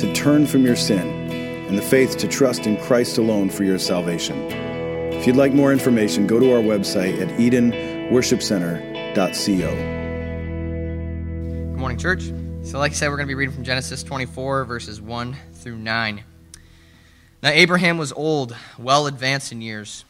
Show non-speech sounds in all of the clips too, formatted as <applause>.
to turn from your sin, and the faith to trust in Christ alone for your salvation. If you'd like more information, go to our website at edenworshipcenter.co. Good morning, church. So, like I said, we're going to be reading from Genesis 24, verses 1 through 9. Now, Abraham was old, well advanced in years,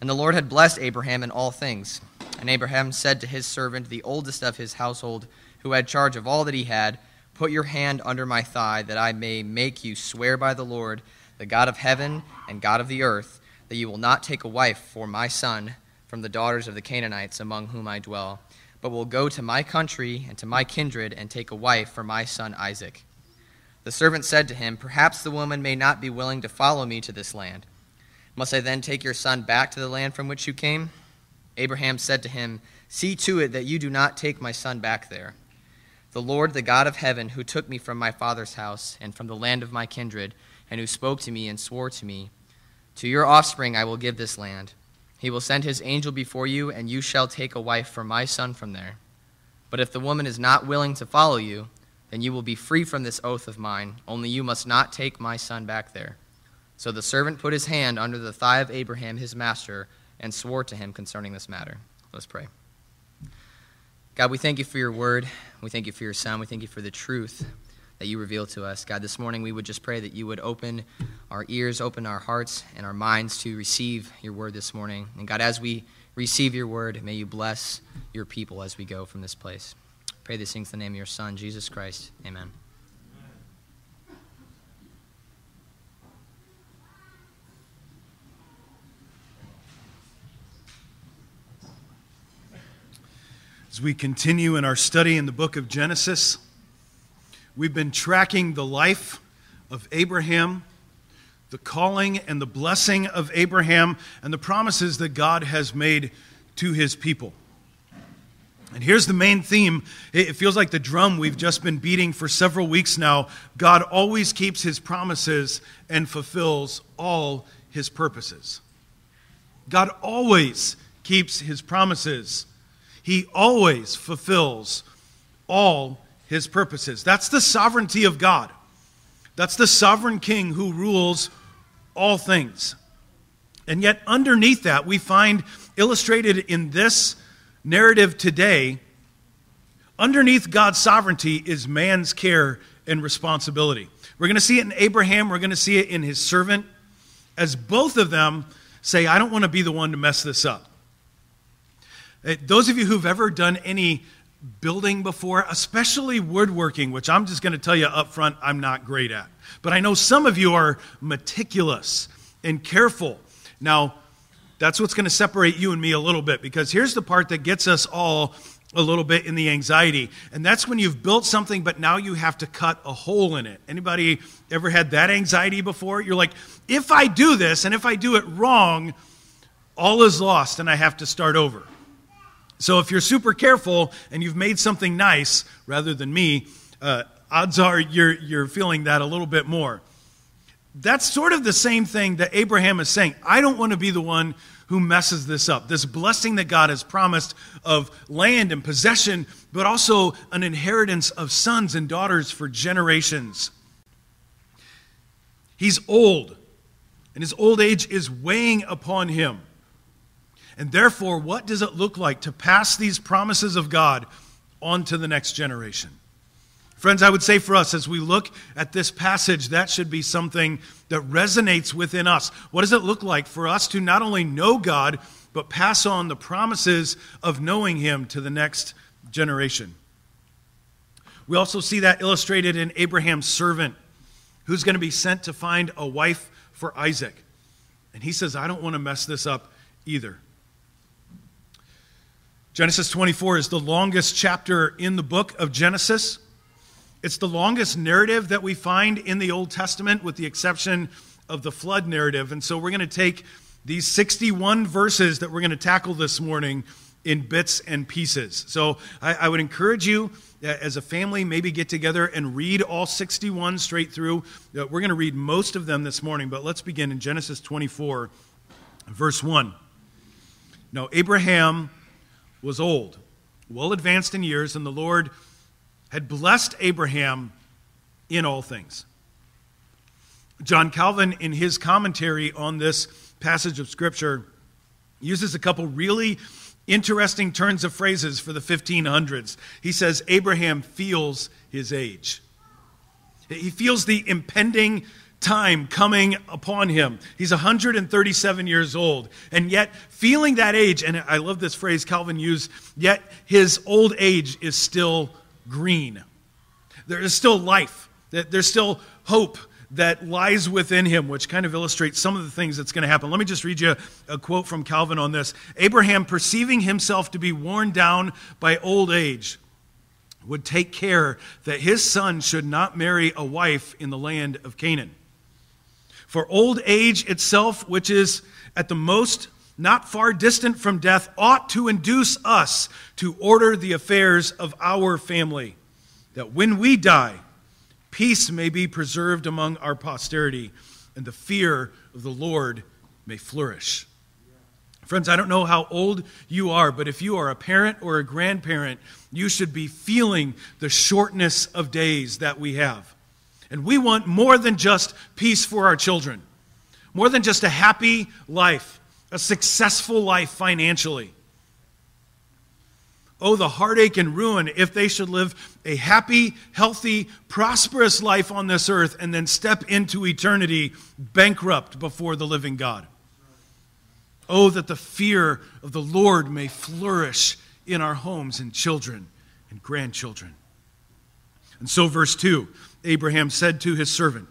and the Lord had blessed Abraham in all things. And Abraham said to his servant, the oldest of his household, who had charge of all that he had, Put your hand under my thigh, that I may make you swear by the Lord, the God of heaven and God of the earth, that you will not take a wife for my son from the daughters of the Canaanites among whom I dwell, but will go to my country and to my kindred and take a wife for my son Isaac. The servant said to him, Perhaps the woman may not be willing to follow me to this land. Must I then take your son back to the land from which you came? Abraham said to him, See to it that you do not take my son back there. The Lord, the God of heaven, who took me from my father's house and from the land of my kindred, and who spoke to me and swore to me, To your offspring I will give this land. He will send his angel before you, and you shall take a wife for my son from there. But if the woman is not willing to follow you, then you will be free from this oath of mine, only you must not take my son back there. So the servant put his hand under the thigh of Abraham his master, and swore to him concerning this matter. Let's pray. God, we thank you for your word. We thank you for your son. We thank you for the truth that you reveal to us. God, this morning we would just pray that you would open our ears, open our hearts, and our minds to receive your word this morning. And God, as we receive your word, may you bless your people as we go from this place. pray these things in the name of your son, Jesus Christ. Amen. As we continue in our study in the book of Genesis, we've been tracking the life of Abraham, the calling and the blessing of Abraham, and the promises that God has made to his people. And here's the main theme. It feels like the drum we've just been beating for several weeks now. God always keeps his promises and fulfills all his purposes. God always keeps his promises he always fulfills all his purposes. That's the sovereignty of God. That's the sovereign king who rules all things. And yet, underneath that, we find illustrated in this narrative today, underneath God's sovereignty is man's care and responsibility. We're going to see it in Abraham, we're going to see it in his servant, as both of them say, I don't want to be the one to mess this up. Uh, those of you who've ever done any building before, especially woodworking, which I'm just going to tell you up front, I'm not great at. But I know some of you are meticulous and careful. Now, that's what's going to separate you and me a little bit because here's the part that gets us all a little bit in the anxiety and that's when you've built something but now you have to cut a hole in it anybody ever had that anxiety before you're like if i do this and if i do it wrong all is lost and i have to start over so if you're super careful and you've made something nice rather than me, uh, odds are you're, you're feeling that a little bit more. That's sort of the same thing that Abraham is saying. I don't want to be the one who messes this up. This blessing that God has promised of land and possession, but also an inheritance of sons and daughters for generations. He's old, and his old age is weighing upon him. And therefore, what does it look like to pass these promises of God on to the next generation? Friends, I would say for us, as we look at this passage, that should be something that resonates within us. What does it look like for us to not only know God, but pass on the promises of knowing Him to the next generation? We also see that illustrated in Abraham's servant, who's going to be sent to find a wife for Isaac. And he says, I don't want to mess this up either. Genesis 24 is the longest chapter in the book of Genesis. It's the longest narrative that we find in the Old Testament, with the exception of the flood narrative. And so we're going to take these 61 verses that we're going to tackle this morning in bits and pieces. So I, I, would encourage you, as a family, maybe get together and read all 61 straight through. Uh, we're going to read most of them this morning, but let's begin in Genesis 24, verse 1. Now, Abraham was old, well advanced in years, and the Lord had blessed Abraham in all things. John Calvin, in his commentary on this passage of Scripture, uses a couple really interesting turns of phrases for the 1500s. He says, Abraham feels his age. He feels the impending time coming upon him. He's 137 years old. And yet, feeling that age, and I love this phrase Calvin used, yet his old age is still green. There is still life, there's still hope that lies within him, which kind of illustrates some of the things that's going to happen. Let me just read you a quote from Calvin on this. Abraham, perceiving himself to be worn down by old age, would take care that his son should not marry a wife in the land of Canaan. For old age itself, which is at the most not far distant from death, ought to induce us to order the affairs of our family, that when we die, peace may be preserved among our posterity, and the fear of the Lord may flourish. Friends, I don't know how old you are, but if you are a parent or a grandparent, you should be feeling the shortness of days that we have. And we want more than just peace for our children, more than just a happy life a successful life financially. Oh, the heartache and ruin if they should live a happy, healthy, prosperous life on this earth and then step into eternity bankrupt before the living God. Oh, that the fear of the Lord may flourish in our homes and children and grandchildren. And so, verse 2 Abraham said to his servant,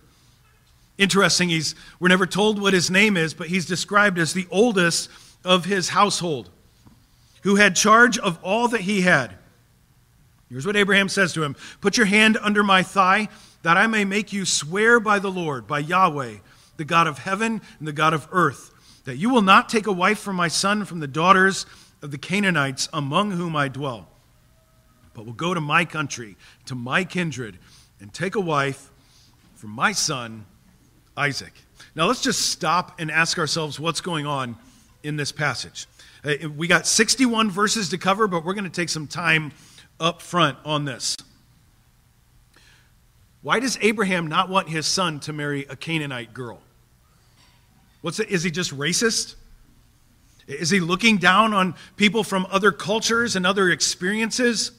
Interesting, he's, we're never told what his name is, but he's described as the oldest of his household, who had charge of all that he had. Here's what Abraham says to him Put your hand under my thigh, that I may make you swear by the Lord, by Yahweh, the God of heaven and the God of earth, that you will not take a wife for my son from the daughters of the Canaanites among whom I dwell, but will go to my country, to my kindred, and take a wife for my son Isaac. Now let's just stop and ask ourselves what's going on in this passage. Uh, we got 61 verses to cover, but we're going to take some time up front on this. Why does Abraham not want his son to marry a Canaanite girl? What's it, is he just racist? Is he looking down on people from other cultures and other experiences?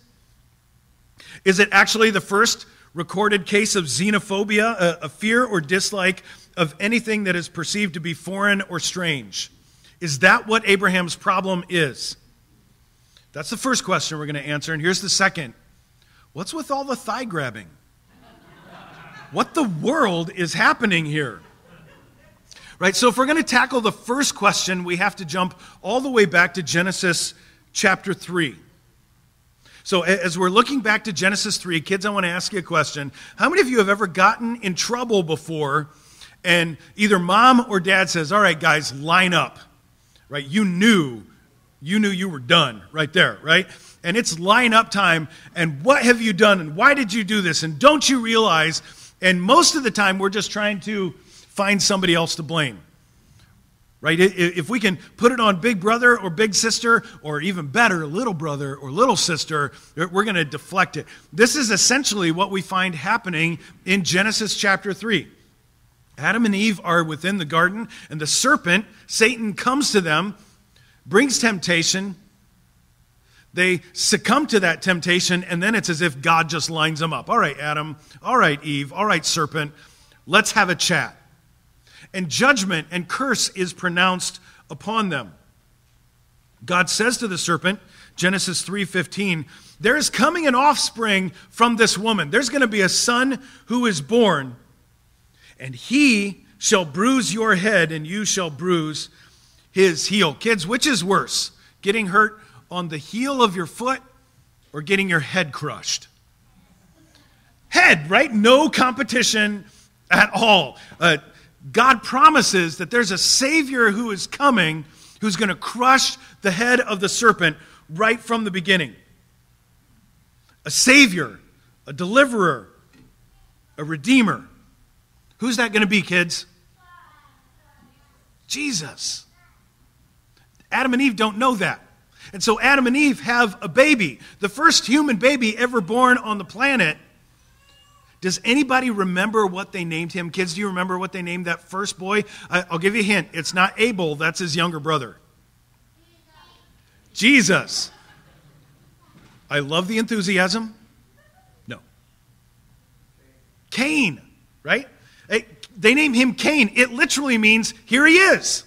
Is it actually the first recorded case of xenophobia, a, a fear or dislike of anything that is perceived to be foreign or strange. Is that what Abraham's problem is? That's the first question we're going to answer. And here's the second What's with all the thigh grabbing? What the world is happening here? Right, so if we're going to tackle the first question, we have to jump all the way back to Genesis chapter 3. So, as we're looking back to Genesis 3, kids, I want to ask you a question. How many of you have ever gotten in trouble before and either mom or dad says, All right, guys, line up? Right? You knew, you knew you were done right there, right? And it's line up time. And what have you done? And why did you do this? And don't you realize? And most of the time, we're just trying to find somebody else to blame right? If we can put it on big brother or big sister, or even better, little brother or little sister, we're going to deflect it. This is essentially what we find happening in Genesis chapter 3. Adam and Eve are within the garden, and the serpent, Satan, comes to them, brings temptation. They succumb to that temptation, and then it's as if God just lines them up. All right, Adam. All right, Eve. All right, serpent. Let's have a chat and judgment and curse is pronounced upon them. God says to the serpent, Genesis 3:15, there is coming an offspring from this woman. There's going to be a son who is born, and he shall bruise your head and you shall bruise his heel. Kids, which is worse? Getting hurt on the heel of your foot or getting your head crushed? head, right? No competition at all. Uh, God promises that there's a Savior who is coming who's going to crush the head of the serpent right from the beginning. A Savior, a deliverer, a Redeemer. Who's that going to be, kids? Jesus. Adam and Eve don't know that. And so Adam and Eve have a baby, the first human baby ever born on the planet. Does anybody remember what they named him? Kids, do you remember what they named that first boy? I'll give you a hint. It's not Abel, that's his younger brother. Jesus. I love the enthusiasm. No. Cain, right? They name him Cain. It literally means, here he is.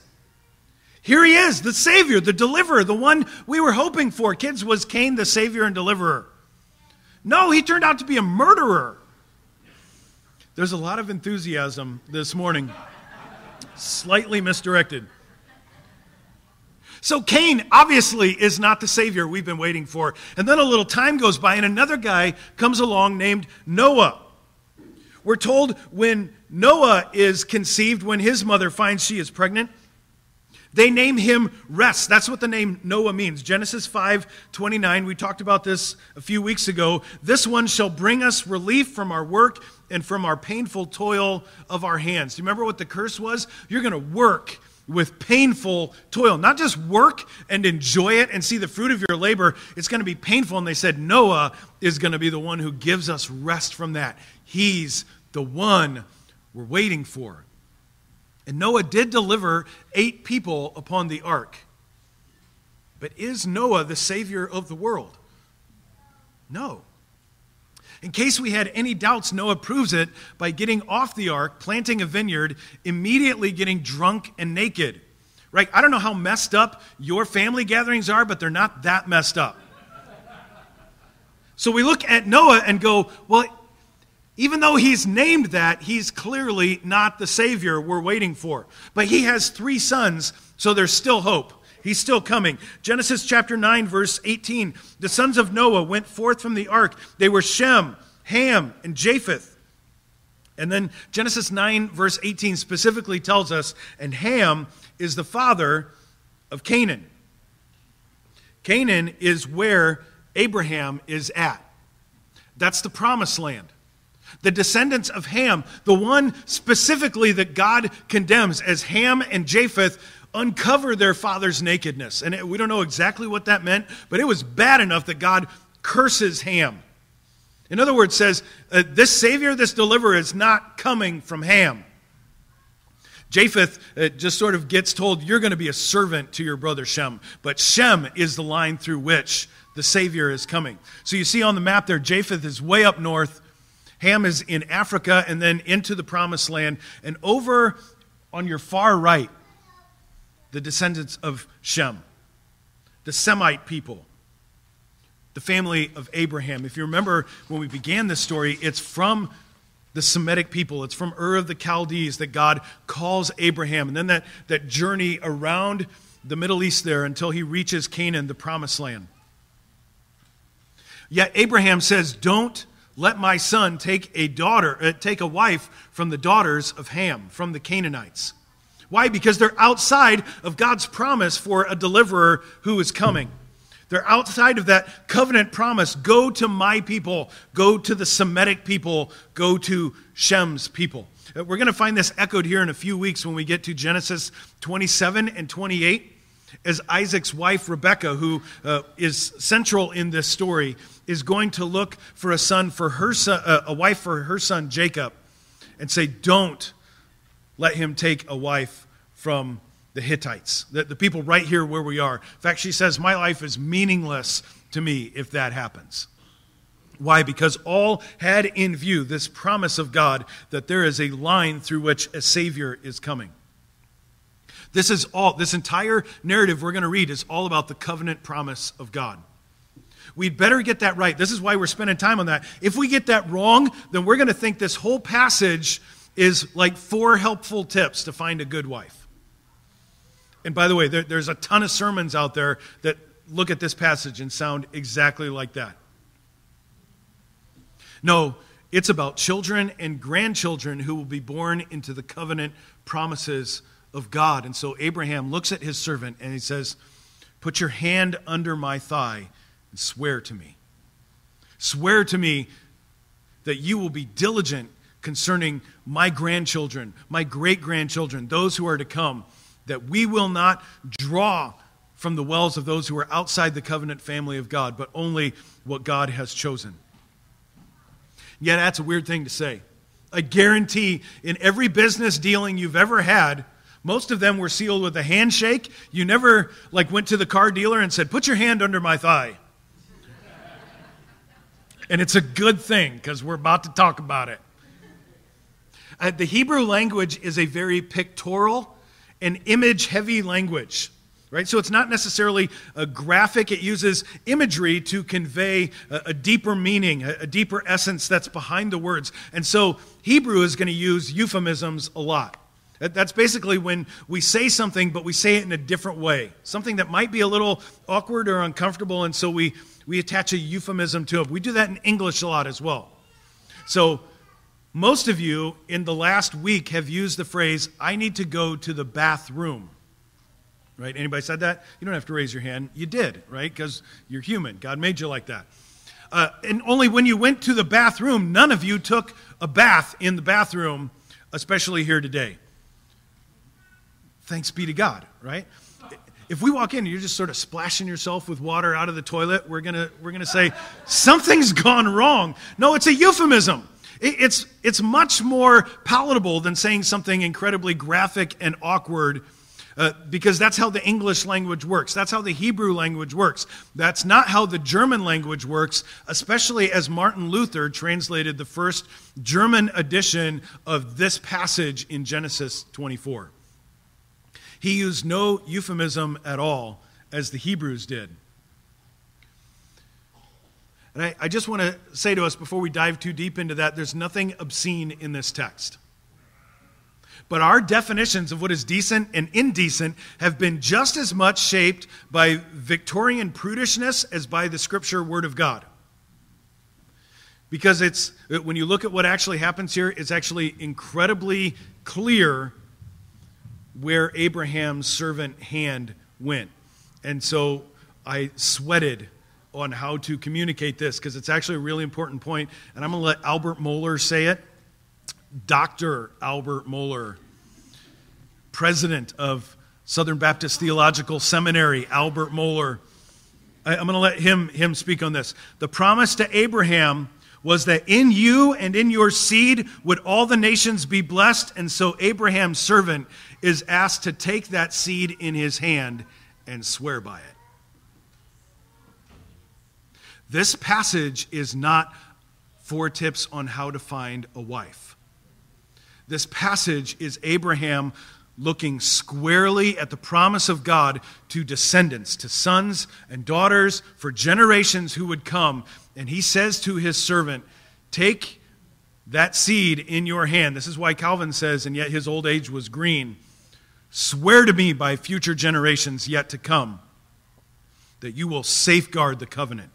Here he is, the Savior, the deliverer, the one we were hoping for. Kids, was Cain the Savior and deliverer? No, he turned out to be a murderer. There's a lot of enthusiasm this morning, slightly misdirected. So Cain obviously is not the Savior we've been waiting for. And then a little time goes by, and another guy comes along named Noah. We're told when Noah is conceived, when his mother finds she is pregnant, they name him rest. That's what the name Noah means. Genesis 5 29. We talked about this a few weeks ago. This one shall bring us relief from our work and from our painful toil of our hands. Do you remember what the curse was? You're going to work with painful toil. Not just work and enjoy it and see the fruit of your labor, it's going to be painful. And they said Noah is going to be the one who gives us rest from that. He's the one we're waiting for. And Noah did deliver eight people upon the ark. But is Noah the Savior of the world? No. In case we had any doubts, Noah proves it by getting off the ark, planting a vineyard, immediately getting drunk and naked. Right? I don't know how messed up your family gatherings are, but they're not that messed up. So we look at Noah and go, well, even though he's named that, he's clearly not the Savior we're waiting for. But he has three sons, so there's still hope. He's still coming. Genesis chapter 9, verse 18. The sons of Noah went forth from the ark. They were Shem, Ham, and Japheth. And then Genesis 9, verse 18 specifically tells us, and Ham is the father of Canaan. Canaan is where Abraham is at. That's the promised land the descendants of Ham, the one specifically that God condemns as Ham and Japheth uncover their father's nakedness. And we don't know exactly what that meant, but it was bad enough that God curses Ham. In other words, says, uh, this Savior, this deliverer is not coming from Ham. Japheth uh, just sort of gets told, You're going to be a servant to your brother Shem. But Shem is the line through which the Savior is coming. So you see on the map there, Japheth is way up north. Ham is in Africa and then into the promised land. And over on your far right, the descendants of Shem, the Semite people, the family of Abraham. If you remember when we began this story, it's from the Semitic people, it's from Ur of the Chaldees that God calls Abraham. And then that, that journey around the Middle East there until he reaches Canaan, the promised land. Yet Abraham says, Don't let my son take a daughter, uh, take a wife from the daughters of Ham, from the Canaanites. Why? Because they're outside of God's promise for a deliverer who is coming. They're outside of that covenant promise. Go to my people, go to the Semitic people, go to Shem's people. Uh, we're going to find this echoed here in a few weeks when we get to Genesis 27 and 28 as Isaac's wife, Rebekah, who uh, is central in this story, is going to look for a son for her son, uh, a wife for her son Jacob, and say, "Don't let him take a wife from the Hittites, the, the people right here where we are." In fact, she says, "My life is meaningless to me if that happens." Why? Because all had in view this promise of God that there is a line through which a Savior is coming. This is all, this entire narrative we're going to read is all about the covenant promise of God. We'd better get that right. This is why we're spending time on that. If we get that wrong, then we're going to think this whole passage is like four helpful tips to find a good wife. And by the way, there, there's a ton of sermons out there that look at this passage and sound exactly like that. No, it's about children and grandchildren who will be born into the covenant promises of God. And so Abraham looks at his servant and he says, Put your hand under my thigh and swear to me. Swear to me that you will be diligent concerning my grandchildren, my great grandchildren, those who are to come, that we will not draw from the wells of those who are outside the covenant family of God, but only what God has chosen. Yeah, that's a weird thing to say. I guarantee in every business dealing you've ever had, most of them were sealed with a handshake. You never like went to the car dealer and said, "Put your hand under my thigh." and it's a good thing because we're about to talk about it. Uh, the Hebrew language is a very pictorial and image heavy language. Right? So it's not necessarily a graphic. It uses imagery to convey a, a deeper meaning, a, a deeper essence that's behind the words. And so Hebrew is going to use euphemisms a lot. That's basically when we say something, but we say it in a different way. Something that might be a little awkward or uncomfortable, and so we, we attach a euphemism to it. We do that in English a lot as well. So most of you in the last week have used the phrase, I need to go to the bathroom. Right? Anybody said that? You don't have to raise your hand. You did, right? Because you're human. God made you like that. Uh, and only when you went to the bathroom, none of you took a bath in the bathroom, especially here today. Thanks be to God, right? If we walk in and you're just sort of splashing yourself with water out of the toilet, we're going to we're gonna say, something's gone wrong. No, it's a euphemism. It's, it's much more palatable than saying something incredibly graphic and awkward uh, because that's how the English language works. That's how the Hebrew language works. That's not how the German language works, especially as Martin Luther translated the first German edition of this passage in Genesis 24. He used no euphemism at all, as the Hebrews did. And I, I just want to say to us before we dive too deep into that, there's nothing obscene in this text. But our definitions of what is decent and indecent have been just as much shaped by Victorian prudishness as by the scripture word of God. Because it's, when you look at what actually happens here, it's actually incredibly clear where Abraham's servant hand went. And so I sweated on how to communicate this because it's actually a really important point. And I'm going to let Albert Mohler say it. Dr. Albert Mohler, president of Southern Baptist Theological Seminary, Albert Mohler. I'm going to let him, him speak on this. The promise to Abraham was that in you and in your seed would all the nations be blessed. And so Abraham's servant is asked to take that seed in his hand and swear by it. This passage is not four tips on how to find a wife. This passage is Abraham looking squarely at the promise of God to descendants, to sons and daughters for generations who would come. And he says to his servant, Take that seed in your hand. This is why Calvin says, And yet his old age was green. Swear to me by future generations yet to come that you will safeguard the covenant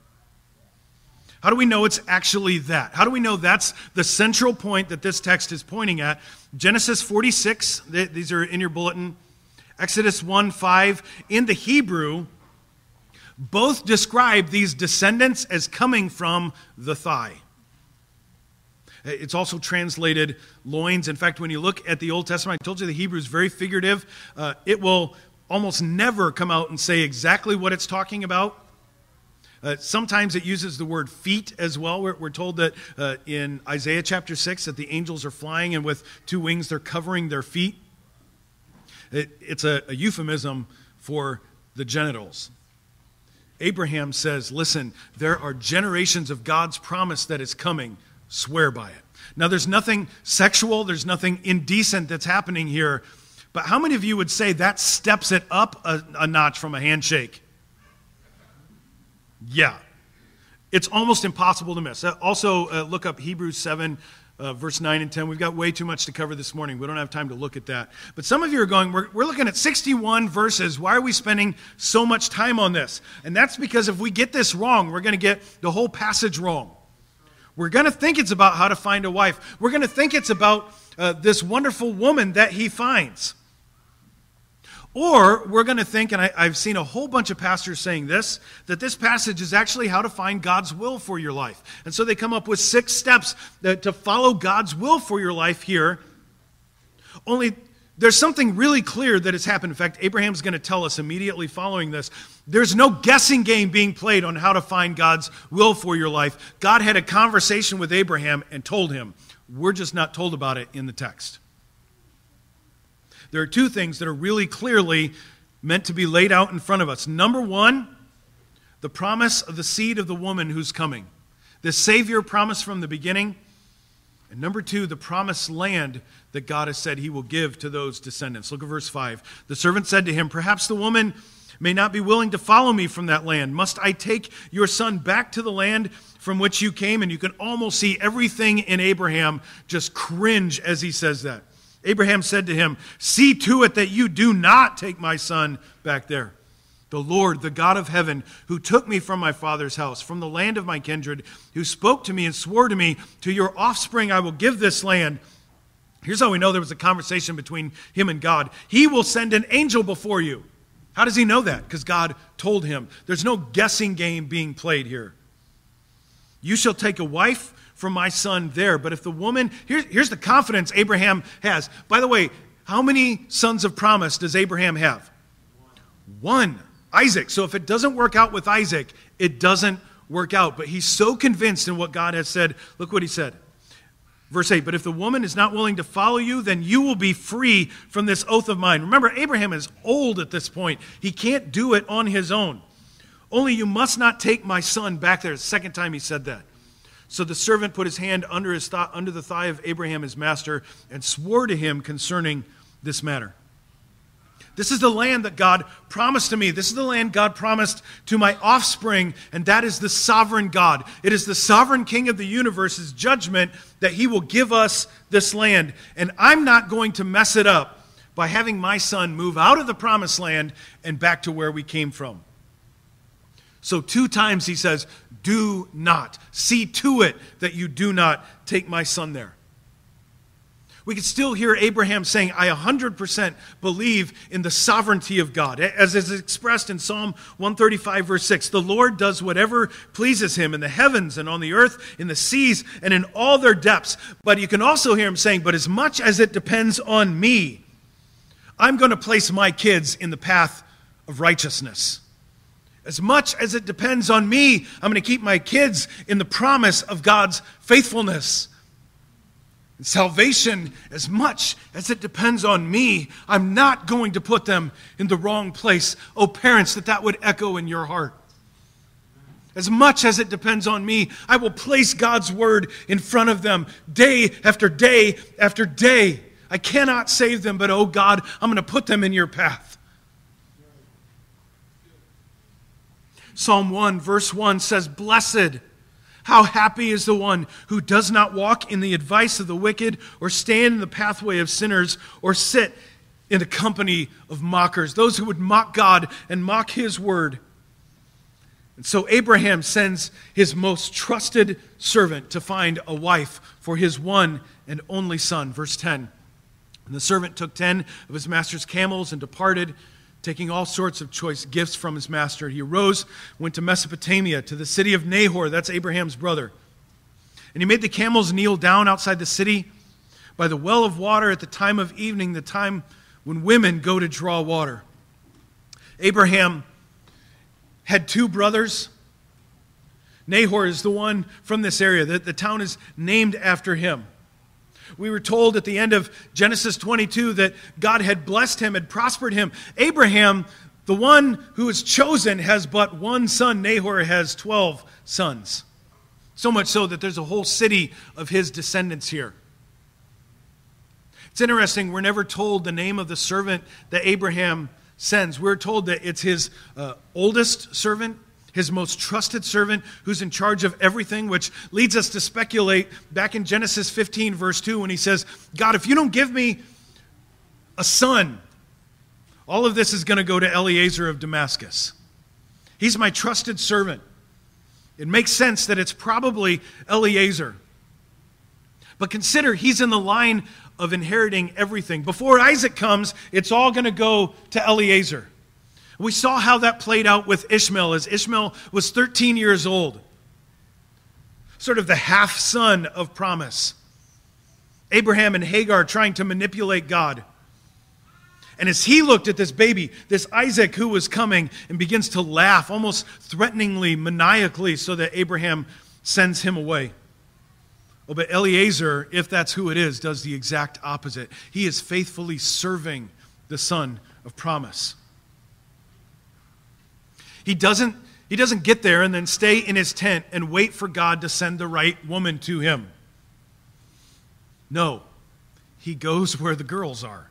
how do we know it's actually that? How do we know that's the central point that this text is pointing at? Genesis 46, these are in your bulletin. Exodus 1 5. In the Hebrew, both describe these descendants as coming from the thigh. It's also translated loins. In fact, when you look at the Old Testament, I told you the Hebrew is very figurative. Uh, it will almost never come out and say exactly what it's talking about. Uh, sometimes it uses the word feet as well. We're, we're told that uh, in Isaiah chapter 6 that the angels are flying and with two wings they're covering their feet. It, it's a, a euphemism for the genitals. Abraham says, Listen, there are generations of God's promise that is coming. Swear by it. Now, there's nothing sexual, there's nothing indecent that's happening here, but how many of you would say that steps it up a, a notch from a handshake? Yeah. It's almost impossible to miss. Uh, also, uh, look up Hebrews 7, uh, verse 9 and 10. We've got way too much to cover this morning. We don't have time to look at that. But some of you are going, we're, we're looking at 61 verses. Why are we spending so much time on this? And that's because if we get this wrong, we're going to get the whole passage wrong. We're going to think it's about how to find a wife. We're going to think it's about uh, this wonderful woman that he finds. Or we're going to think, and I, have seen a whole bunch of pastors saying this, that this passage is actually how to find God's will for your life. And so they come up with six steps that, to follow God's will for your life here. Only there's something really clear that has happened. In fact, Abraham's going to tell us immediately following this. There's no guessing game being played on how to find God's will for your life. God had a conversation with Abraham and told him. We're just not told about it in the text there are two things that are really clearly meant to be laid out in front of us. Number one, the promise of the seed of the woman who's coming. The Savior promise from the beginning. And number two, the promised land that God has said he will give to those descendants. Look at verse 5. The servant said to him, Perhaps the woman may not be willing to follow me from that land. Must I take your son back to the land from which you came? And you can almost see everything in Abraham just cringe as he says that. Abraham said to him, See to it that you do not take my son back there. The Lord, the God of heaven, who took me from my father's house, from the land of my kindred, who spoke to me and swore to me, To your offspring I will give this land. Here's how we know there was a conversation between him and God. He will send an angel before you. How does he know that? Because God told him. There's no guessing game being played here. You shall take a wife from my son there. But if the woman, here's, here's the confidence Abraham has. By the way, how many sons of promise does Abraham have? One. Isaac. So if it doesn't work out with Isaac, it doesn't work out. But he's so convinced in what God has said. Look what he said. Verse 8, but if the woman is not willing to follow you, then you will be free from this oath of mine. Remember, Abraham is old at this point. He can't do it on his own. Only you must not take my son back there. The second time he said that. So the servant put his hand under, his th- under the thigh of Abraham, his master, and swore to him concerning this matter. This is the land that God promised to me. This is the land God promised to my offspring, and that is the sovereign God. It is the sovereign King of the universe's judgment that he will give us this land. And I'm not going to mess it up by having my son move out of the promised land and back to where we came from. So, two times he says, Do not. See to it that you do not take my son there. We could still hear Abraham saying, I 100% believe in the sovereignty of God. As is expressed in Psalm 135, verse 6 The Lord does whatever pleases him in the heavens and on the earth, in the seas, and in all their depths. But you can also hear him saying, But as much as it depends on me, I'm going to place my kids in the path of righteousness. As much as it depends on me, I'm going to keep my kids in the promise of God's faithfulness. And salvation, as much as it depends on me, I'm not going to put them in the wrong place. Oh, parents, that that would echo in your heart. As much as it depends on me, I will place God's word in front of them day after day after day. I cannot save them, but oh God, I'm going to put them in your path. Psalm 1, verse 1 says, Blessed, how happy is the one who does not walk in the advice of the wicked, or stand in the pathway of sinners, or sit in the company of mockers, those who would mock God and mock his word. And so Abraham sends his most trusted servant to find a wife for his one and only son. Verse 10. And the servant took ten of his master's camels and departed taking all sorts of choice gifts from his master. He arose, went to Mesopotamia, to the city of Nahor, that's Abraham's brother. And he made the camels kneel down outside the city by the well of water at the time of evening, the time when women go to draw water. Abraham had two brothers. Nahor is the one from this area. The, the town is named after him. We were told at the end of Genesis 22 that God had blessed him, had prospered him. Abraham, the one who is chosen, has but one son. Nahor has 12 sons. So much so that there's a whole city of his descendants here. It's interesting, we're never told the name of the servant that Abraham sends. We're told that it's his uh, oldest servant, his most trusted servant who's in charge of everything, which leads us to speculate back in Genesis 15, verse 2, when he says, God, if you don't give me a son, all of this is going to go to Eliezer of Damascus. He's my trusted servant. It makes sense that it's probably Eliezer. But consider, he's in the line of inheriting everything. Before Isaac comes, it's all going to go to Eliezer. We saw how that played out with Ishmael as Ishmael was 13 years old, sort of the half son of promise. Abraham and Hagar trying to manipulate God. And as he looked at this baby, this Isaac who was coming, and begins to laugh almost threateningly, maniacally, so that Abraham sends him away. Oh, but Eliezer, if that's who it is, does the exact opposite. He is faithfully serving the son of promise. He doesn't, he doesn't get there and then stay in his tent and wait for God to send the right woman to him. No, he goes <laughs> where the girls are.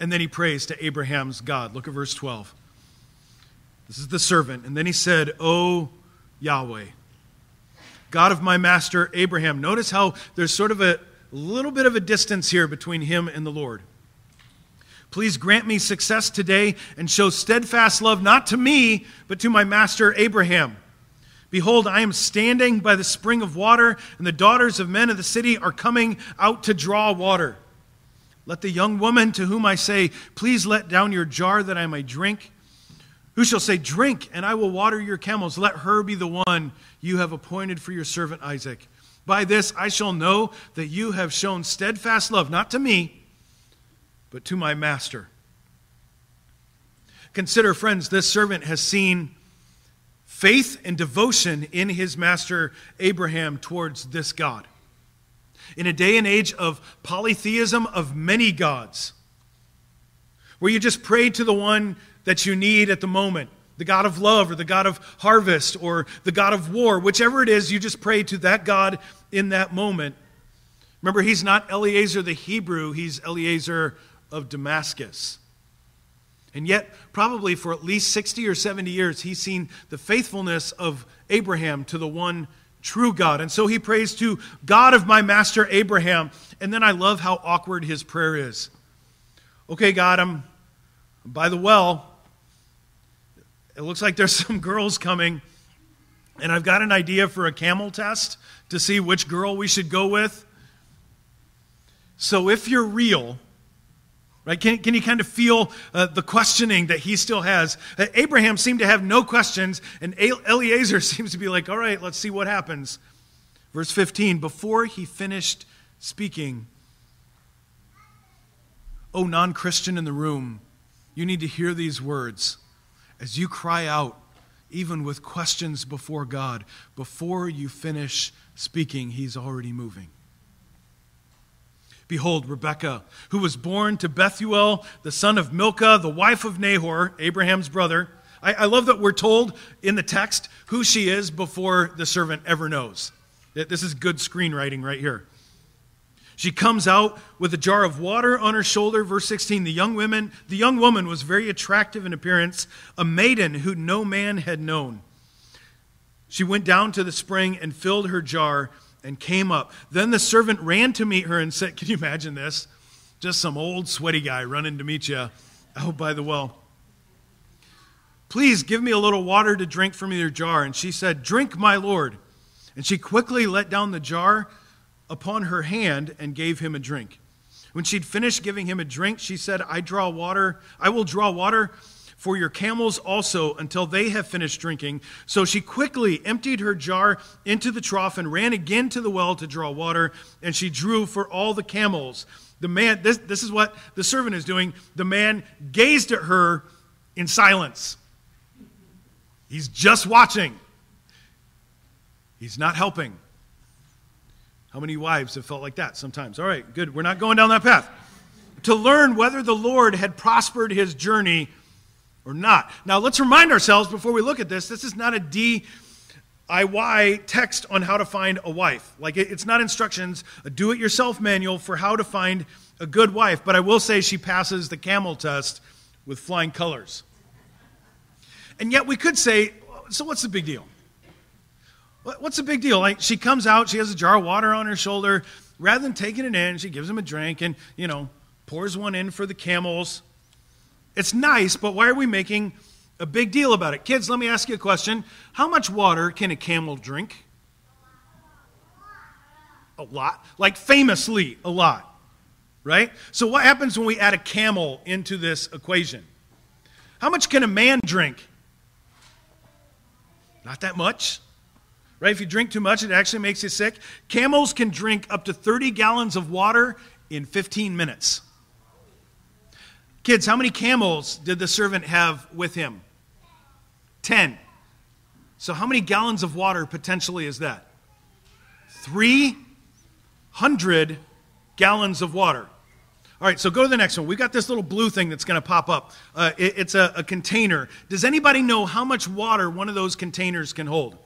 And then he prays to Abraham's God. Look at verse 12. This is the servant. And then he said, O Yahweh, God of my master Abraham. Notice how there's sort of a little bit of a distance here between him and the Lord. Please grant me success today and show steadfast love not to me, but to my master Abraham. Behold, I am standing by the spring of water, and the daughters of men of the city are coming out to draw water. Let the young woman to whom I say, Please let down your jar that I may drink, who shall say, Drink, and I will water your camels, let her be the one you have appointed for your servant Isaac. By this I shall know that you have shown steadfast love, not to me, but to my master. Consider, friends, this servant has seen faith and devotion in his master Abraham towards this God. In a day and age of polytheism, of many gods, where you just pray to the one that you need at the moment the God of love or the God of harvest or the God of war, whichever it is, you just pray to that God in that moment. Remember, he's not Eliezer the Hebrew, he's Eliezer of Damascus. And yet, probably for at least 60 or 70 years, he's seen the faithfulness of Abraham to the one true God. And so he prays to God of my master Abraham. And then I love how awkward his prayer is. Okay, God, I'm by the well. It looks like there's <laughs> some girls coming. And I've got an idea for a camel test to see which girl we should go with. So if you're real, Right? Can, can you kind of feel uh, the questioning that he still has? Uh, Abraham seemed to have no questions, and Eliezer <laughs> seems to be like, all right, let's see what happens. Verse 15 Before he finished speaking, oh, non Christian in the room, you need to hear these words as you cry out, even with questions before God. Before you finish speaking, he's already moving. Behold, Rebekah, who was born to Bethuel, the son of Milcah, the wife of Nahor, Abraham's brother. I, I, love that we're told in the text who she is before the servant ever knows. This is good screenwriting right here. She comes out with a jar of water on her shoulder. Verse 16, the young woman, the young woman was very attractive in appearance, a maiden who no man had known. She went down to the spring and filled her jar and came up. Then the servant ran to meet her and said, Can you imagine this? Just some old sweaty guy running to meet you out by the well. Please give me a little water to drink from your jar. And she said, Drink, my lord. And she quickly let down the jar upon her hand and gave him a drink. When she'd finished giving him a drink, she said, I draw water, I will draw water for your camels also until they have finished drinking. So she quickly emptied her jar into the trough and ran again to the well to draw water, and she drew for all the camels. The man, this, this is what the servant is doing. The man gazed at her in silence. He's just watching, he's not helping. How many wives have felt like that sometimes? All right, good. We're not going down that path. To learn whether the Lord had prospered his journey or not. Now, let's remind ourselves before we look at this this is not a DIY text on how to find a wife. Like, it's not instructions, a do it yourself manual for how to find a good wife. But I will say she passes the camel test with flying colors. And yet, we could say, so what's the big deal? What's the big deal? Like, she comes out, she has a jar of water on her shoulder. Rather than taking it in, she gives him a drink and, you know, pours one in for the camels. It's nice, but why are we making a big deal about it. Kids, let me ask you a question. How much water can a camel drink? A lot. Like famously, a lot. Right? So, what happens when we add a camel into this equation? How much can a man drink? Not that much. Right? If you drink too much, it actually makes you sick. Camels can drink up to 30 gallons of water in 15 minutes. Kids, how many camels did the servant have with him? 10. So, how many gallons of water potentially is that? 300 gallons of water. All right, so go to the next one. We've got this little blue thing that's going to pop up. Uh, it, it's a, a container. Does anybody know how much water one of those containers can hold?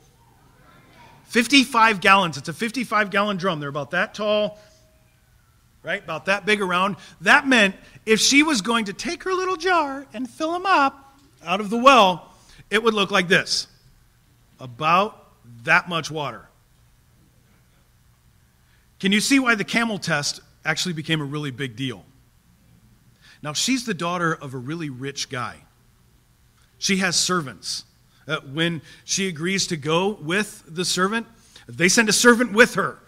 55 gallons. It's a 55 gallon drum. They're about that tall, right? About that big around. That meant if she was going to take her little jar and fill them up out of the well, it would look like this about that much water. Can you see why the camel test actually became a really big deal? Now, she's the daughter of a really rich guy. She has servants. Uh, when she agrees to go with the servant, they send a servant with her.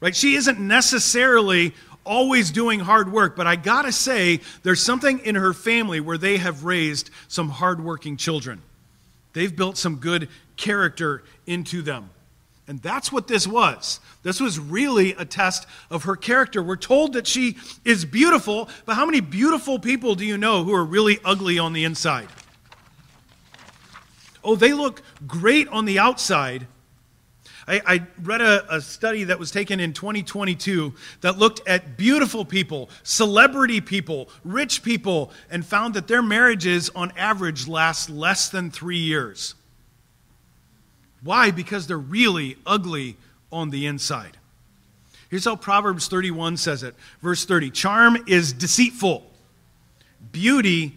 Right? She isn't necessarily always doing hard work, but I gotta say, there's something in her family where they have raised some hardworking children. They've built some good character into them. And that's what this was. This was really a test of her character. We're told that she is beautiful, but how many beautiful people do you know who are really ugly on the inside? Oh, they look great on the outside, I, I read a, a study that was taken in 2022 that looked at beautiful people, celebrity people, rich people, and found that their marriages on average last less than three years. Why? Because they're really ugly on the inside. Here's how Proverbs 31 says it. Verse 30 Charm is deceitful, beauty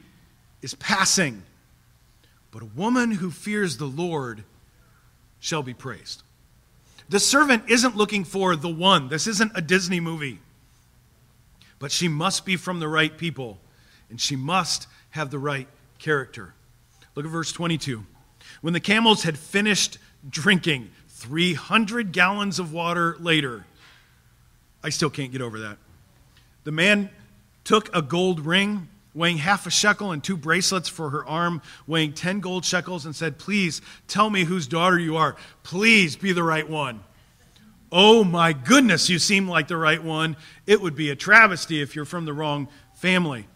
is passing, but a woman who fears the Lord shall be praised. The servant isn't looking for the one. This isn't a Disney movie. But she must be from the right people, and she must have the right character. Look at verse 22. When the camels had finished drinking 300 gallons of water later, I still can't get over that. The man took a gold ring weighing half a shekel and two bracelets for her arm, weighing 10 gold shekels, and said, Please tell me whose daughter you are. Please be the right one. Oh my goodness, you seem like the right one. It would be a travesty if you're from the wrong family.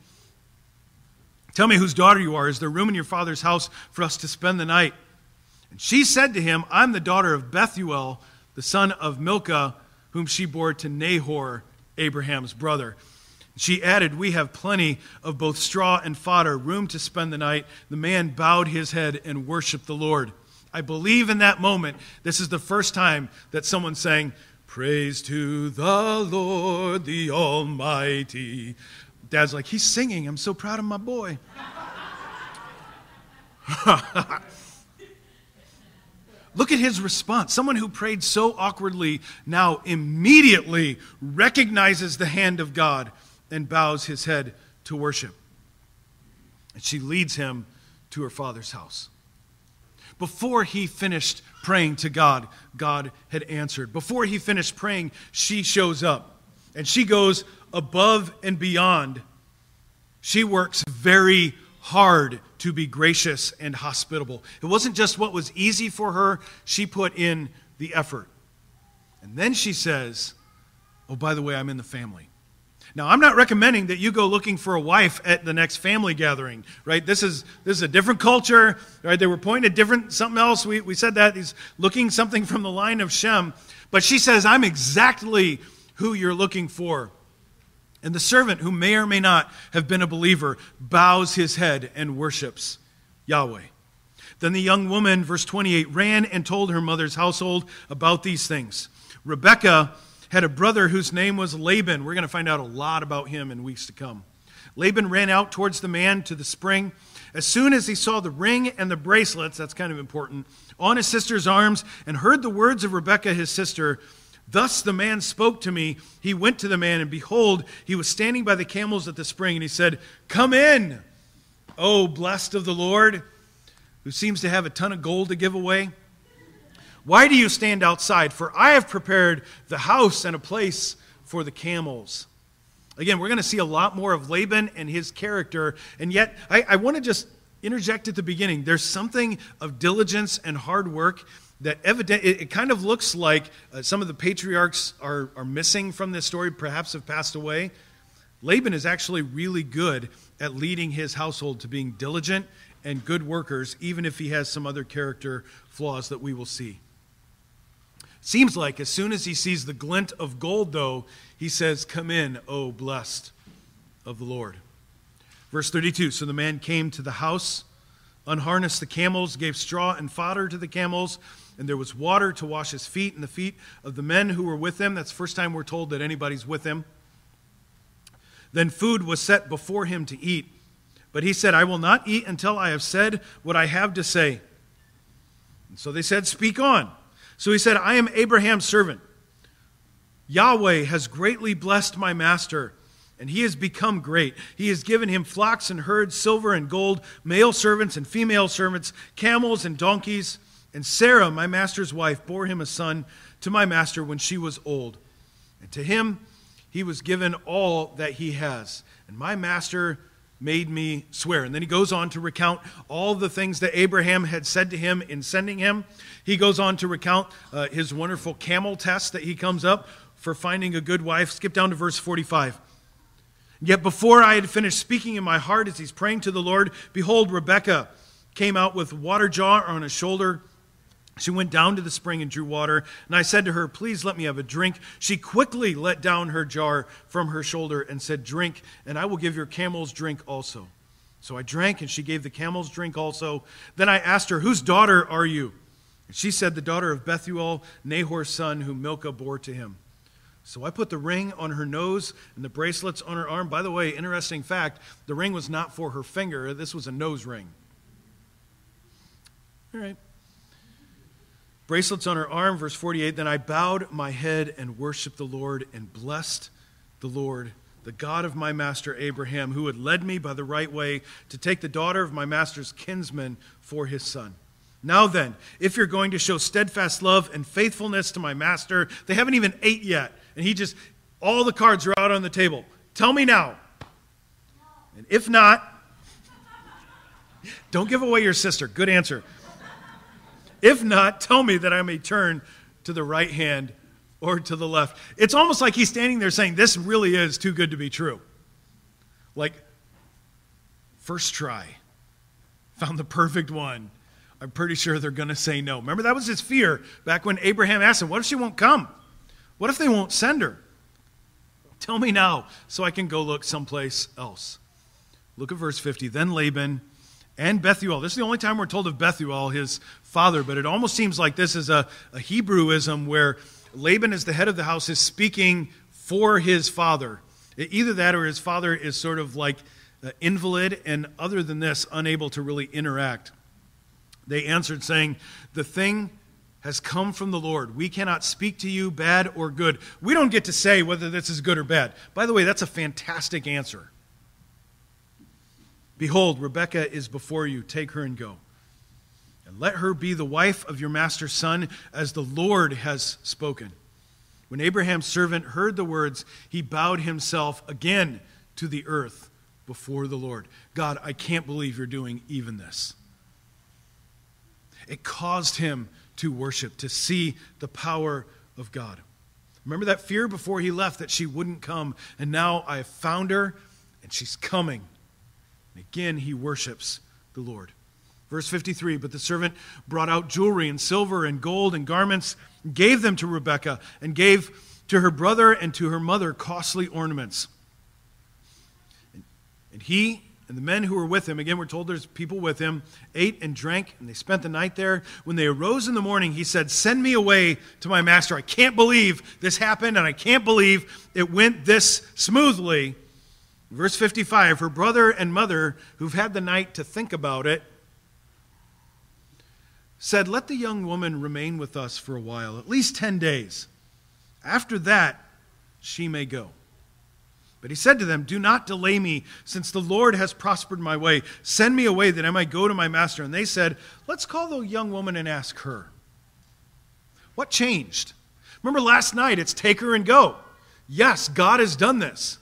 Tell me whose daughter you are. Is there room in your father's house for us to spend the night? And she said to him, I'm the daughter of Bethuel, the son of Milcah, whom she bore to Nahor, Abraham's brother. She added, We have plenty of both straw and fodder, room to spend the night. The man bowed his head and worshiped the Lord. I believe in that moment, this is the first time that someone sang, Praise to the Lord, the Almighty. Dad's like, He's singing. I'm so proud of my boy. <laughs> Look at his response. Someone who prayed so awkwardly now immediately recognizes the hand of God and bows his head to worship. And she leads him to her father's house. Before he finished praying to God, God had answered. Before he finished praying, she shows up and she goes above and beyond. She works very hard to be gracious and hospitable. It wasn't just what was easy for her, she put in the effort. And then she says, Oh, by the way, I'm in the family. Now, I'm not recommending that you go looking for a wife at the next family gathering, right? This is, this is a different culture, right? They were pointing at different, something else. We, we said that. He's looking something from the line of Shem. But she says, I'm exactly who you're looking for. And the servant, who may or may not have been a believer, bows his head and worships Yahweh. Then the young woman, verse 28, ran and told her mother's household about these things. Rebekah had a brother whose name was Laban. We're going to find out a lot about him in weeks to come. Laban ran out towards the man to the spring. As soon as he saw the ring and the bracelets, that's kind of important, on his sister's arms and heard the words of Rebekah, his sister, Thus the man spoke to me. He went to the man, and behold, he was standing by the camels at the spring, and he said, Come in, O blessed of the Lord. who seems to have a ton of gold to give away. Why do you stand outside? For I have prepared the house and a place for the camels. Again, we're going to see a lot more of Laban and his character, and yet I, I want to just interject at the beginning. There's something of diligence and hard work that evident it, it kind of looks like uh, some of the patriarchs are, are missing from this story, perhaps have passed away. Laban is actually really good at leading his household to being diligent and good workers, even if he has some other character flaws that we will see. Seems like as soon as he sees the glint of gold, though, he says, Come in, O blessed of the Lord. Verse 32 So the man came to the house, unharnessed the camels, gave straw and fodder to the camels and there was water to wash his feet and the feet of the men who were with him. That's the first time we're told that anybody's with him. Then food was set before him to eat. But he said, I will not eat until I have said what I have to say. And so they said, Speak on. So he said, I am Abraham's servant. Yahweh has greatly blessed my master, and he has become great. He has given him flocks and herds, silver and gold, male servants and female servants, camels and donkeys and Sarah, my master's wife, bore him a son to my master when she was old. And to him he was given all that he has. And my master made me swear. And then he goes on to recount all the things that Abraham had said to him in sending him. He goes on to recount uh, his wonderful camel test that he comes up for finding a good wife. Skip down to verse 45. Yet before I had finished speaking in my heart as he's praying to the Lord, behold, Rebekah came out with water jar on his shoulder she went down to the spring and drew water, and I said to her, Please let me have a drink. She quickly let down her jar from her shoulder and said, Drink, and I will give your camels drink also. So I drank, and she gave the camels drink also. Then I asked her, Whose daughter are you? And she said, The daughter of Bethuel, Nahor's son, whom Milcah bore to him. So I put the ring on her nose and the bracelets on her arm. By the way, interesting fact the ring was not for her finger, this was a nose ring. All right bracelets on her arm, verse 48. Then I bowed my head and worshiped the Lord and blessed the Lord, the God of my master Abraham, who had led me by the right way to take the daughter of my master's kinsman for his son. Now then, if you're going to show steadfast love and faithfulness to my master, they haven't even ate yet. And he just, all the cards are out on the table. Tell me now. And if not, <laughs> don't give away your sister. Good answer. If not, tell me that I may turn to the right hand or to the left. It's almost like he's standing there saying, This really is too good to be true. Like, first try, found the perfect one. I'm pretty sure they're going to say no. Remember, that was his fear back when Abraham asked him, What if she won't come? What if they won't send her? Tell me now so I can go look someplace else. Look at verse 50. Then Laban and Bethuel. This is the only time we're told of Bethuel, his father, but it almost seems like this is a, a Hebrewism where Laban, as the head of the house, is speaking for his father. Either that or his father is sort of like an invalid and, other than this, unable to really interact. They answered, saying, The thing has come from the Lord. We cannot speak to you bad or good. We don't get to say whether this is good or bad. By the way, that's a fantastic answer. Behold, Rebekah is before you. Take her and go. And let her be the wife of your master's son, as the Lord has spoken. When Abraham's servant heard the words, he bowed himself again to the earth before the Lord. God, I can't believe you're doing even this. It caused him to worship, to see the power of God. Remember that fear before he left that she wouldn't come, and now I have found her, and she's coming. And again, he worships the Lord. Verse 53 But the servant brought out jewelry and silver and gold and garments, and gave them to Rebekah, and gave to her brother and to her mother costly ornaments. And he and the men who were with him, again, we're told there's people with him, ate and drank, and they spent the night there. When they arose in the morning, he said, Send me away to my master. I can't believe this happened, and I can't believe it went this smoothly. Verse 55 Her brother and mother, who've had the night to think about it, said, Let the young woman remain with us for a while, at least 10 days. After that, she may go. But he said to them, Do not delay me, since the Lord has prospered my way. Send me away that I might go to my master. And they said, Let's call the young woman and ask her. What changed? Remember last night, it's take her and go. Yes, God has done this.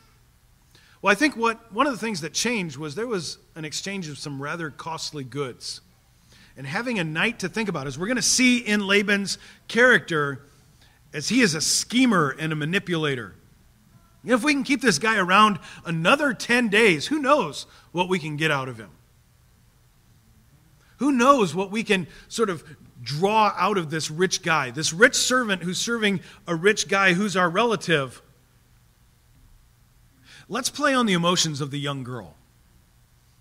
Well, I think what one of the things that changed was there was an exchange of some rather costly goods. And having a night to think about, as we're going to see in Laban's character, as he is a schemer and a manipulator. If we can keep this guy around another 10 days, who knows what we can get out of him? Who knows what we can sort of draw out of this rich guy, this rich servant who's serving a rich guy who's our relative? Let's play on the emotions of the young girl.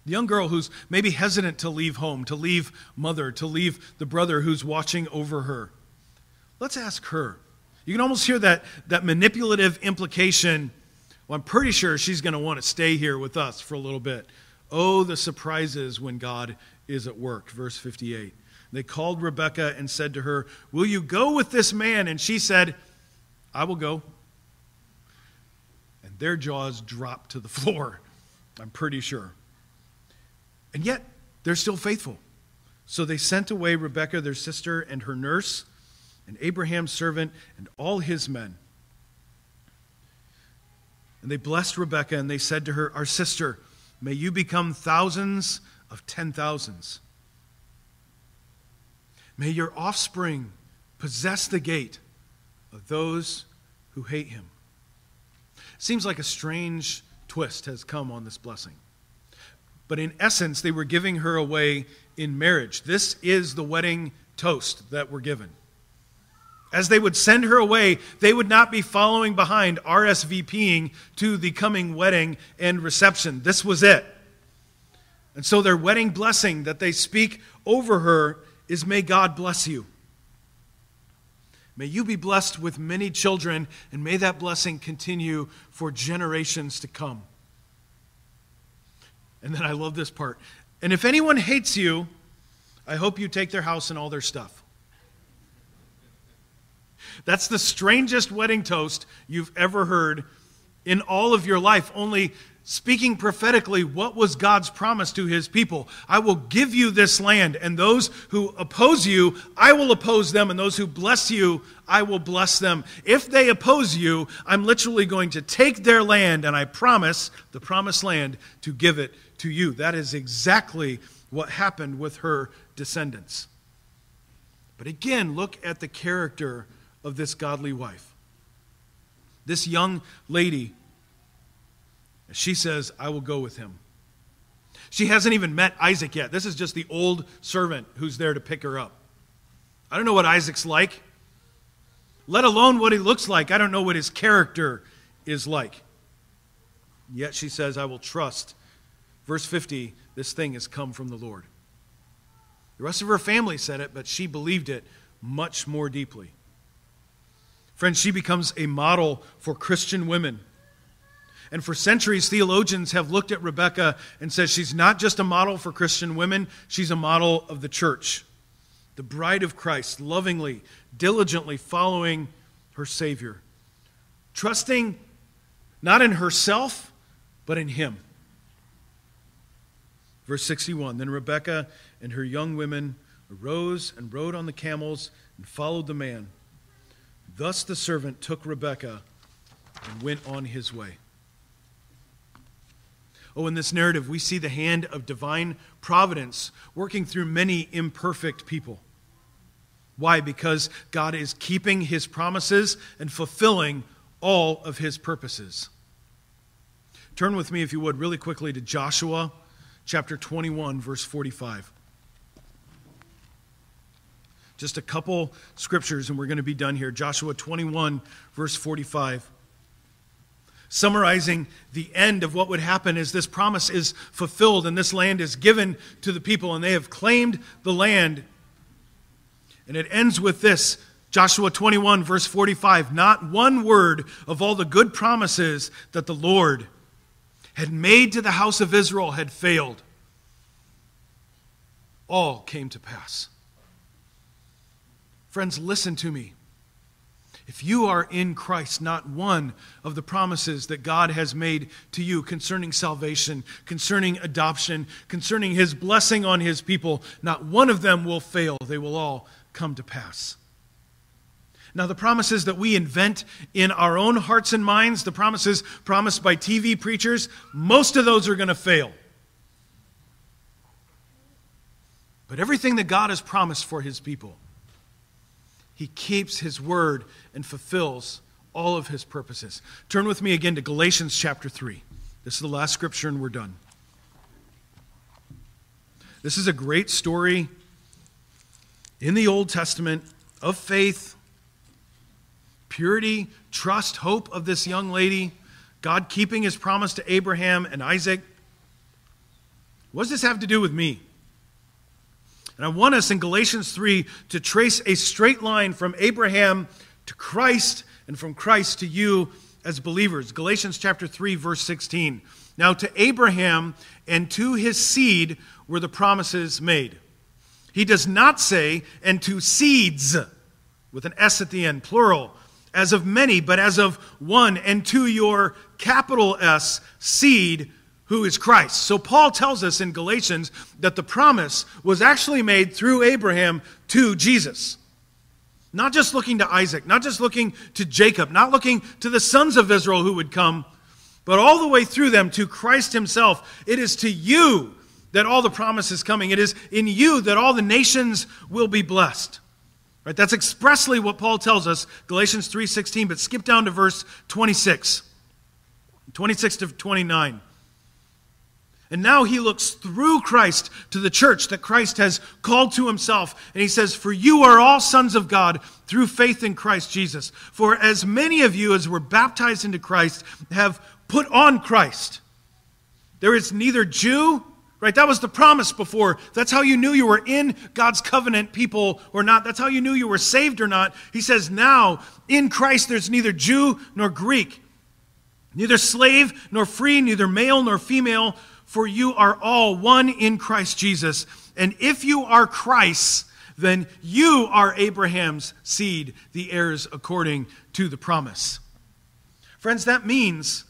The young girl who's maybe hesitant to leave home, to leave mother, to leave the brother who's watching over her. Let's ask her you can almost hear that, that manipulative implication. Well, I'm pretty sure she's going to want to stay here with us for a little bit. Oh, the surprises when God is at work. Verse 58. They called Rebekah and said to her, Will you go with this man? And she said, I will go. Their jaws dropped to the floor, I'm pretty sure. And yet, they're still faithful. So they sent away Rebekah, their sister, and her nurse and Abraham's servant and all his men. And they blessed Rebekah and they said to her, Our sister, may you become thousands of ten thousands. May your offspring possess the gate of those who hate him. Seems like a strange twist has come on this blessing. But in essence, they were giving her away in marriage. This is the wedding toast that we're given. As they would send her away, they would not be following behind, RSVPing to the coming wedding and reception. This was it. And so their wedding blessing that they speak over her is May God bless you. May you be blessed with many children, and may that blessing continue for generations to come. And then I love this part. And if anyone hates you, I hope you take their house and all their stuff. That's the strangest wedding toast you've ever heard in all of your life. Only speaking prophetically, what was God's promise to his people? I will give you this land, and those who oppose you, I will oppose them, and those who bless you, I will bless them. If they oppose you, I'm literally going to take their land, and I promise, the promised land, to give it to you. That is exactly what happened with her descendants. But again, look at the character of this godly wife. This young lady, she says, I will go with him. She hasn't even met Isaac yet. This is just the old servant who's there to pick her up. I don't know what Isaac's like, let alone what he looks like. I don't know what his character is like. Yet she says, I will trust. Verse 50 this thing has come from the Lord. The rest of her family said it, but she believed it much more deeply. Friends, she becomes a model for Christian women. And for centuries, theologians have looked at Rebecca and said she's not just a model for Christian women, she's a model of the church. The bride of Christ, lovingly, diligently following her Savior, trusting not in herself, but in Him. Verse 61 Then Rebekah and her young women arose and rode on the camels and followed the man. Thus the servant took Rebekah and went on his way. Oh, in this narrative, we see the hand of divine providence working through many imperfect people. Why? Because God is keeping his promises and fulfilling all of his purposes. Turn with me, if you would, really quickly to Joshua chapter 21, verse 45. Just a couple scriptures, and we're going to be done here. Joshua 21, verse 45. Summarizing the end of what would happen as this promise is fulfilled and this land is given to the people, and they have claimed the land. And it ends with this Joshua 21, verse 45 Not one word of all the good promises that the Lord had made to the house of Israel had failed. All came to pass. Friends, listen to me. If you are in Christ, not one of the promises that God has made to you concerning salvation, concerning adoption, concerning his blessing on his people, not one of them will fail. They will all come to pass. Now, the promises that we invent in our own hearts and minds, the promises promised by TV preachers, most of those are going to fail. But everything that God has promised for his people, he keeps his word and fulfills all of his purposes. Turn with me again to Galatians chapter 3. This is the last scripture, and we're done. This is a great story in the Old Testament of faith, purity, trust, hope of this young lady, God keeping his promise to Abraham and Isaac. What does this have to do with me? And I want us in Galatians 3 to trace a straight line from Abraham to Christ and from Christ to you as believers. Galatians chapter 3 verse 16. Now to Abraham and to his seed were the promises made. He does not say and to seeds with an s at the end plural as of many but as of one and to your capital S seed who is Christ. So Paul tells us in Galatians that the promise was actually made through Abraham to Jesus. Not just looking to Isaac, not just looking to Jacob, not looking to the sons of Israel who would come, but all the way through them to Christ himself. It is to you that all the promise is coming. It is in you that all the nations will be blessed. Right? That's expressly what Paul tells us, Galatians 3:16, but skip down to verse 26. 26 to 29. And now he looks through Christ to the church that Christ has called to himself. And he says, For you are all sons of God through faith in Christ Jesus. For as many of you as were baptized into Christ have put on Christ. There is neither Jew, right? That was the promise before. That's how you knew you were in God's covenant people or not. That's how you knew you were saved or not. He says, Now in Christ there's neither Jew nor Greek, neither slave nor free, neither male nor female for you are all one in Christ Jesus. And if you are Christ's, then you are Abraham's seed, the heirs according to the promise. Friends, that means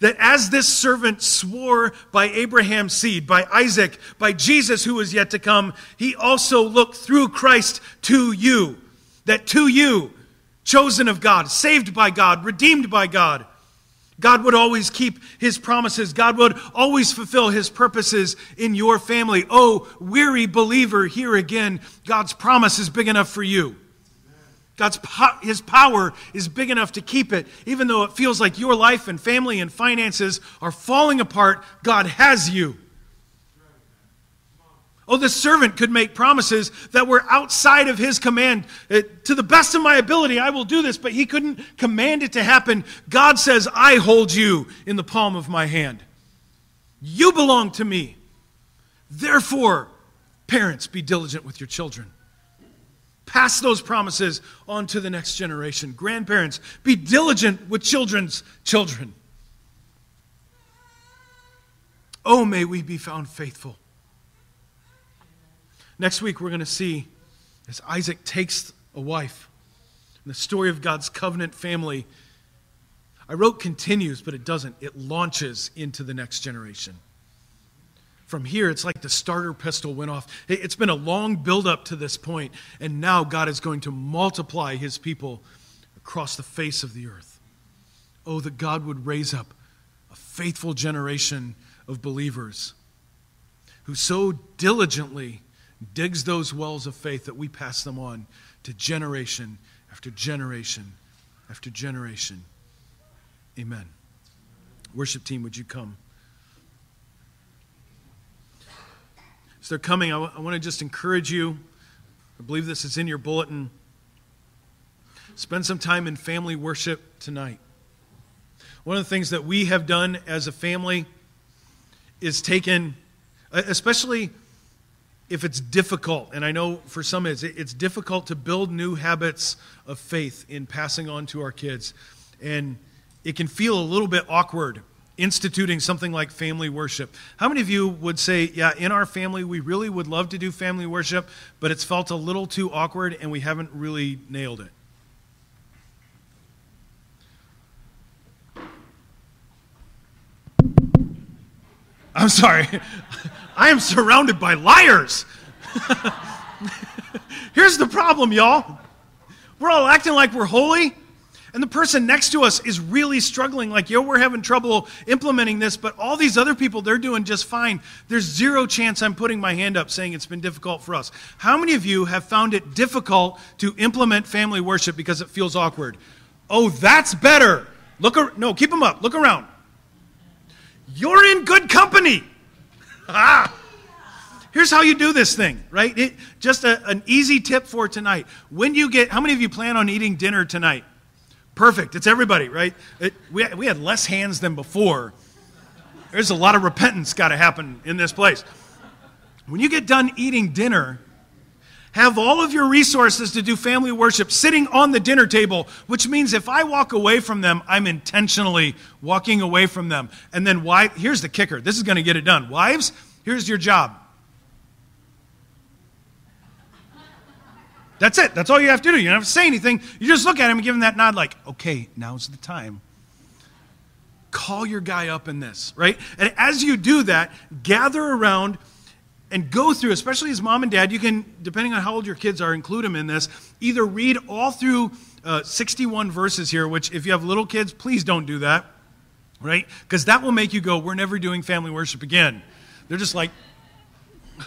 that as this servant swore by Abraham's seed, by Isaac, by Jesus who is yet to come, he also looked through Christ to you. That to you, chosen of God, saved by God, redeemed by God, God would always keep his promises. God would always fulfill his purposes in your family. Oh, weary believer, here again, God's promise is big enough for you. God's po- his power is big enough to keep it. Even though it feels like your life and family and finances are falling apart, God has you. Oh, the servant could make promises that were outside of his command. Uh, to the best of my ability, I will do this, but he couldn't command it to happen. God says, I hold you in the palm of my hand. You belong to me. Therefore, parents, be diligent with your children. Pass those promises on to the next generation. Grandparents, be diligent with children's children. Oh, may we be found faithful Next week, we're going to see as Isaac takes a wife, and the story of God's covenant family. I wrote continues, but it doesn't. It launches into the next generation. From here, it's like the starter pistol went off. It's been a long buildup to this point, and now God is going to multiply his people across the face of the earth. Oh, that God would raise up a faithful generation of believers who so diligently digs those wells of faith that we pass them on to generation after generation after generation. Amen. Worship team, would you come? As they're coming, I, w- I want to just encourage you. I believe this is in your bulletin. Spend some time in family worship tonight. One of the things that we have done as a family is taken, especially if it's difficult, and I know for some it's, it's difficult to build new habits of faith in passing on to our kids. And it can feel a little bit awkward instituting something like family worship. How many of you would say, yeah, in our family, we really would love to do family worship, but it's felt a little too awkward and we haven't really nailed it? I'm sorry. <laughs> I am surrounded by liars. <laughs> Here's the problem, y'all. We're all acting like we're holy, and the person next to us is really struggling, like, yo, we're having trouble implementing this, but all these other people, they're doing just fine. There's zero chance I'm putting my hand up saying it's been difficult for us. How many of you have found it difficult to implement family worship because it feels awkward? Oh, that's better. Look, ar- no, keep them up. Look around. You're in good company. Ah. Here's how you do this thing, right? It, just a, an easy tip for tonight. When you get, how many of you plan on eating dinner tonight? Perfect. It's everybody, right? It, we, we had less hands than before. There's a lot of repentance got to happen in this place. When you get done eating dinner, have all of your resources to do family worship sitting on the dinner table, which means if I walk away from them, I'm intentionally walking away from them. And then why? Here's the kicker. This is going to get it done. Wives, here's your job. That's it. That's all you have to do. You don't have to say anything. You just look at him and give him that nod, like, okay, now's the time. Call your guy up in this, right? And as you do that, gather around and go through, especially as mom and dad, you can, depending on how old your kids are, include them in this. Either read all through uh, 61 verses here, which if you have little kids, please don't do that, right? Because that will make you go, we're never doing family worship again. They're just like <laughs>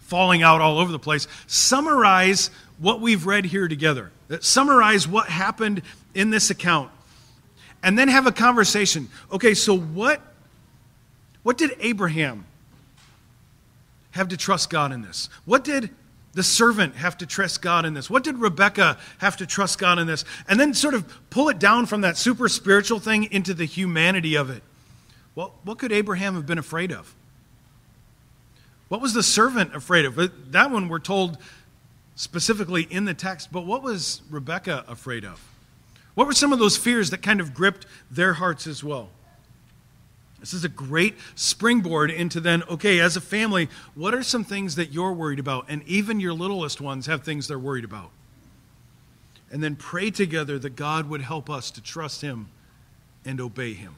falling out all over the place. Summarize what we've read here together. Summarize what happened in this account. And then have a conversation. Okay, so what, what did Abraham have to trust God in this? What did the servant have to trust God in this? What did Rebecca have to trust God in this? And then sort of pull it down from that super spiritual thing into the humanity of it. Well, what could Abraham have been afraid of? What was the servant afraid of? That one we're told specifically in the text, but what was Rebecca afraid of? What were some of those fears that kind of gripped their hearts as well? This is a great springboard into then, okay, as a family, what are some things that you're worried about? And even your littlest ones have things they're worried about. And then pray together that God would help us to trust Him and obey Him.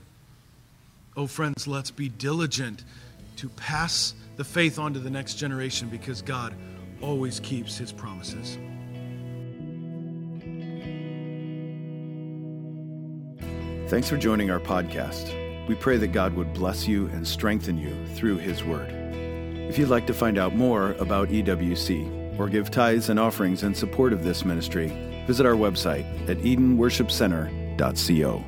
Oh, friends, let's be diligent to pass the faith on to the next generation because God always keeps his promises. Thanks for joining our podcast. We pray that God would bless you and strengthen you through his word. If you'd like to find out more about EWC or give tithes and offerings in support of this ministry, visit our website at edenworshipcenter.co.